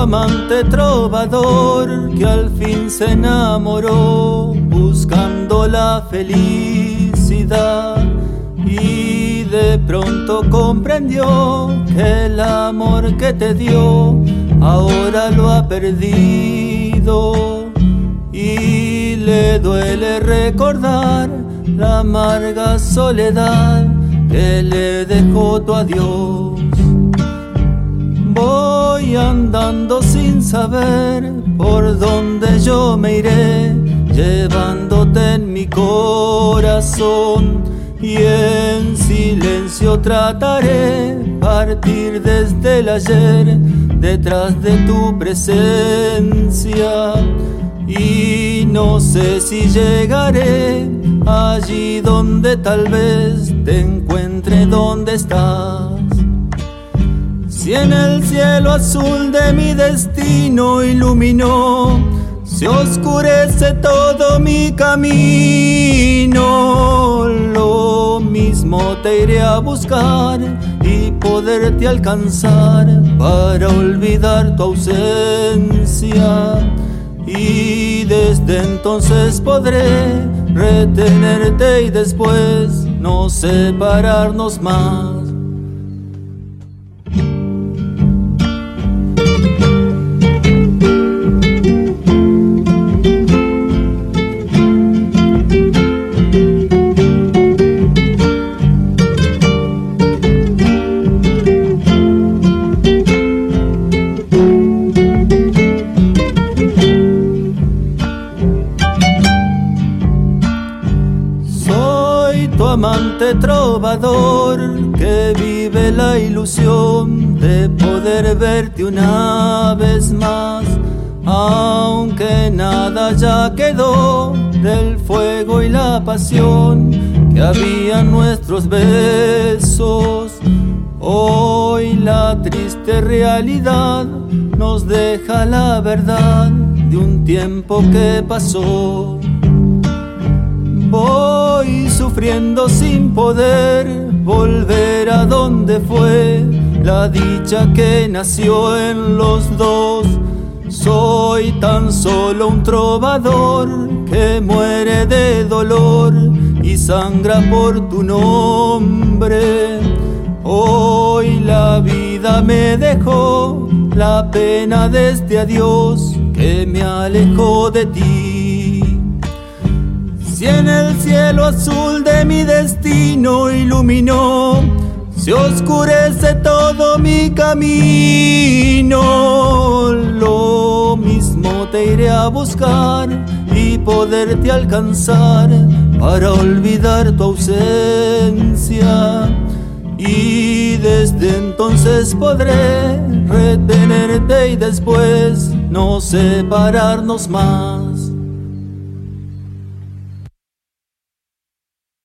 Amante trovador que al fin se enamoró buscando la felicidad y de pronto comprendió que el amor que te dio ahora lo ha perdido y le duele recordar la amarga soledad que le dejó tu adiós. Sin saber por dónde yo me iré, llevándote en mi corazón y en silencio trataré partir desde el ayer detrás de tu presencia y no sé si llegaré allí donde tal vez te encuentre donde estás. Si en el cielo azul de mi destino iluminó, se oscurece todo mi camino. Lo mismo te iré a buscar y poderte alcanzar para olvidar tu ausencia. Y desde entonces podré retenerte y después no separarnos más. Amante trovador que vive la ilusión de poder verte una vez más, aunque nada ya quedó del fuego y la pasión que había en nuestros besos. Hoy la triste realidad nos deja la verdad de un tiempo que pasó. Sufriendo sin poder volver a donde fue la dicha que nació en los dos. Soy tan solo un trovador que muere de dolor y sangra por tu nombre. Hoy la vida me dejó la pena de este adiós que me alejó de ti. Si en el cielo azul de mi destino iluminó, se oscurece todo mi camino. Lo mismo te iré a buscar y poderte alcanzar para olvidar tu ausencia. Y desde entonces podré retenerte y después no separarnos más.